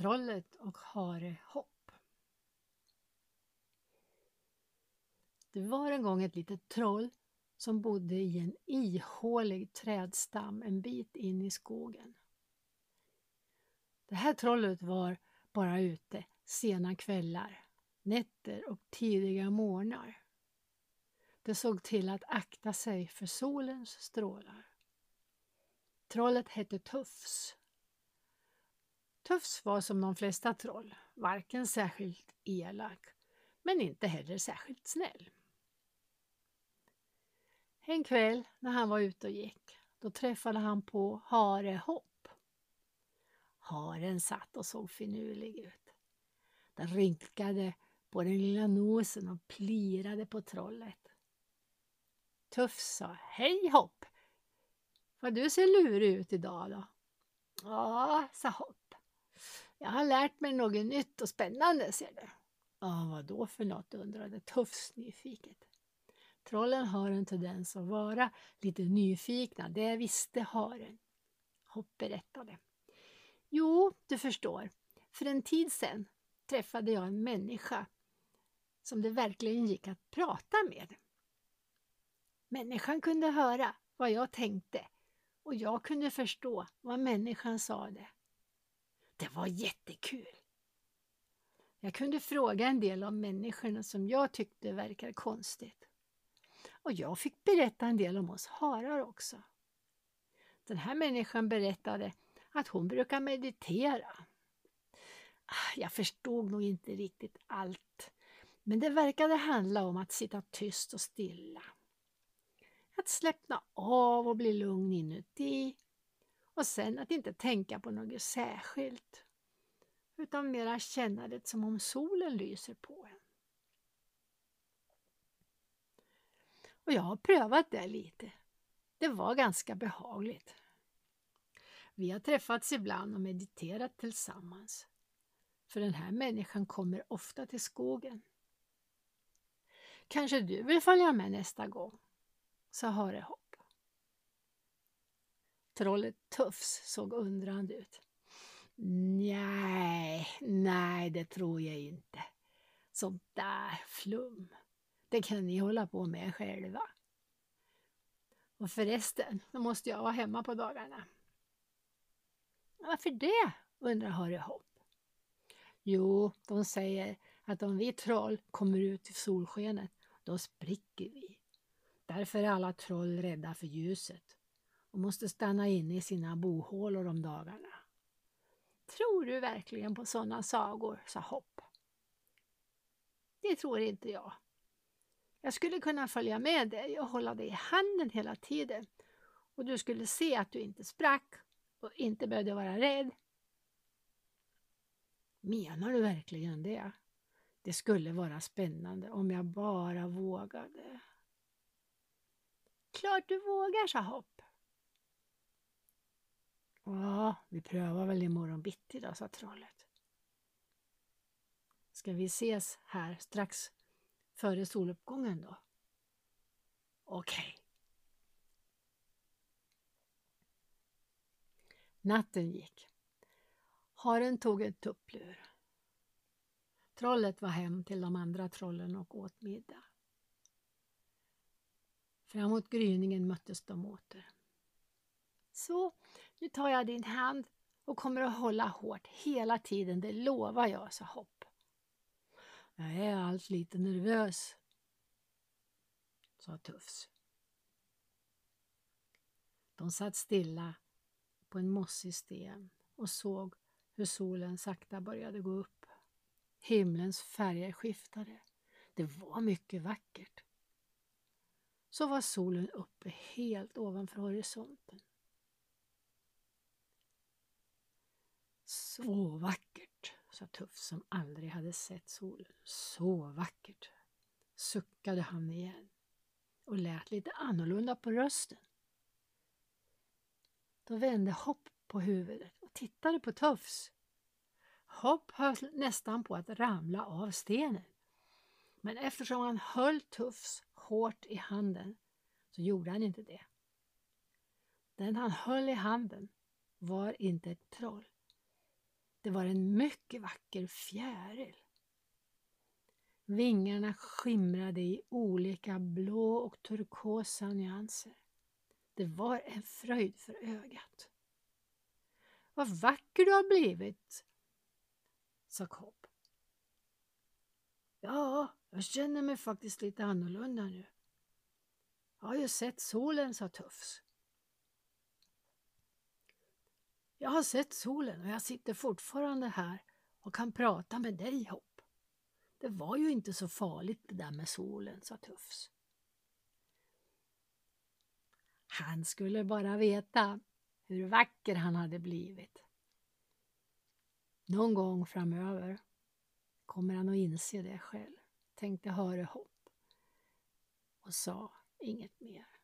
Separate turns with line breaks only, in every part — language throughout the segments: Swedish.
Trollet och Hare Hopp. Det var en gång ett litet troll som bodde i en ihålig trädstam en bit in i skogen. Det här trollet var bara ute sena kvällar, nätter och tidiga morgnar. Det såg till att akta sig för solens strålar. Trollet hette Tufs. Tufs var som de flesta troll, varken särskilt elak, men inte heller särskilt snäll. En kväll när han var ute och gick, då träffade han på Hare Hopp. Haren satt och såg finurlig ut. Den rynkade på den lilla nosen och plirade på trollet. Tufs sa Hej Hopp! Vad du ser lurig ut idag då? Ja, sa Hopp. Jag har lärt mig något nytt och spännande ser du. Ja, vad då för något undrade Tufs nyfiket. Trollen har en tendens att vara lite nyfikna, det visste haren. Hopp berättade. Jo, du förstår. För en tid sedan träffade jag en människa som det verkligen gick att prata med. Människan kunde höra vad jag tänkte och jag kunde förstå vad människan sade. Det var jättekul. Jag kunde fråga en del av människorna som jag tyckte verkade konstigt. Och jag fick berätta en del om oss harar också. Den här människan berättade att hon brukar meditera. Ah, jag förstod nog inte riktigt allt, men det verkade handla om att sitta tyst och stilla. Att slappna av och bli lugn inuti och sen att inte tänka på något särskilt utan mera känna det som om solen lyser på en. Och jag har prövat det lite. Det var ganska behagligt. Vi har träffats ibland och mediterat tillsammans. För den här människan kommer ofta till skogen. Kanske du vill följa med nästa gång? sa Harehopp. Trollet Tufs såg undrande ut. Nej, nej, det tror jag inte. Sånt där flum. Det kan ni hålla på med själva. Och förresten, då måste jag vara hemma på dagarna. Varför det? undrar Harry Hopp. Jo, de säger att om vi troll kommer ut i solskenet, då spricker vi. Därför är alla troll rädda för ljuset och måste stanna inne i sina bohålor om dagarna. Tror du verkligen på sådana sagor? sa Hopp. Det tror inte jag. Jag skulle kunna följa med dig och hålla dig i handen hela tiden och du skulle se att du inte sprack och inte behövde vara rädd. Menar du verkligen det? Det skulle vara spännande om jag bara vågade. Klart du vågar, sa Hopp. Ja, vi prövar väl imorgon bitti då, sa trollet. Ska vi ses här strax före soluppgången då? Okej. Okay. Natten gick. Haren tog en tupplur. Trollet var hem till de andra trollen och åt middag. Framåt gryningen möttes de åter. Så, nu tar jag din hand och kommer att hålla hårt hela tiden, det lovar jag, sa Hopp. Jag är allt lite nervös, sa Tufs. De satt stilla på en mossig sten och såg hur solen sakta började gå upp. Himlens färger skiftade. Det var mycket vackert. Så var solen uppe helt ovanför horisonten. Så vackert, sa Tuff som aldrig hade sett solen. Så vackert, suckade han igen och lät lite annorlunda på rösten. Då vände Hopp på huvudet och tittade på Tufs. Hopp höll nästan på att ramla av stenen. Men eftersom han höll Tufs hårt i handen så gjorde han inte det. Den han höll i handen var inte ett troll. Det var en mycket vacker fjäril. Vingarna skimrade i olika blå och turkosa nyanser. Det var en fröjd för ögat. Vad vacker du har blivit, sa Cobb. Ja, jag känner mig faktiskt lite annorlunda nu. Jag har ju sett solen, sa Tufs. Jag har sett solen och jag sitter fortfarande här och kan prata med dig, Hopp. Det var ju inte så farligt det där med solen, sa Tufs. Han skulle bara veta hur vacker han hade blivit. Någon gång framöver kommer han att inse det själv, tänkte Höre Hopp och sa inget mer.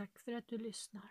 Tack för att du lyssnar.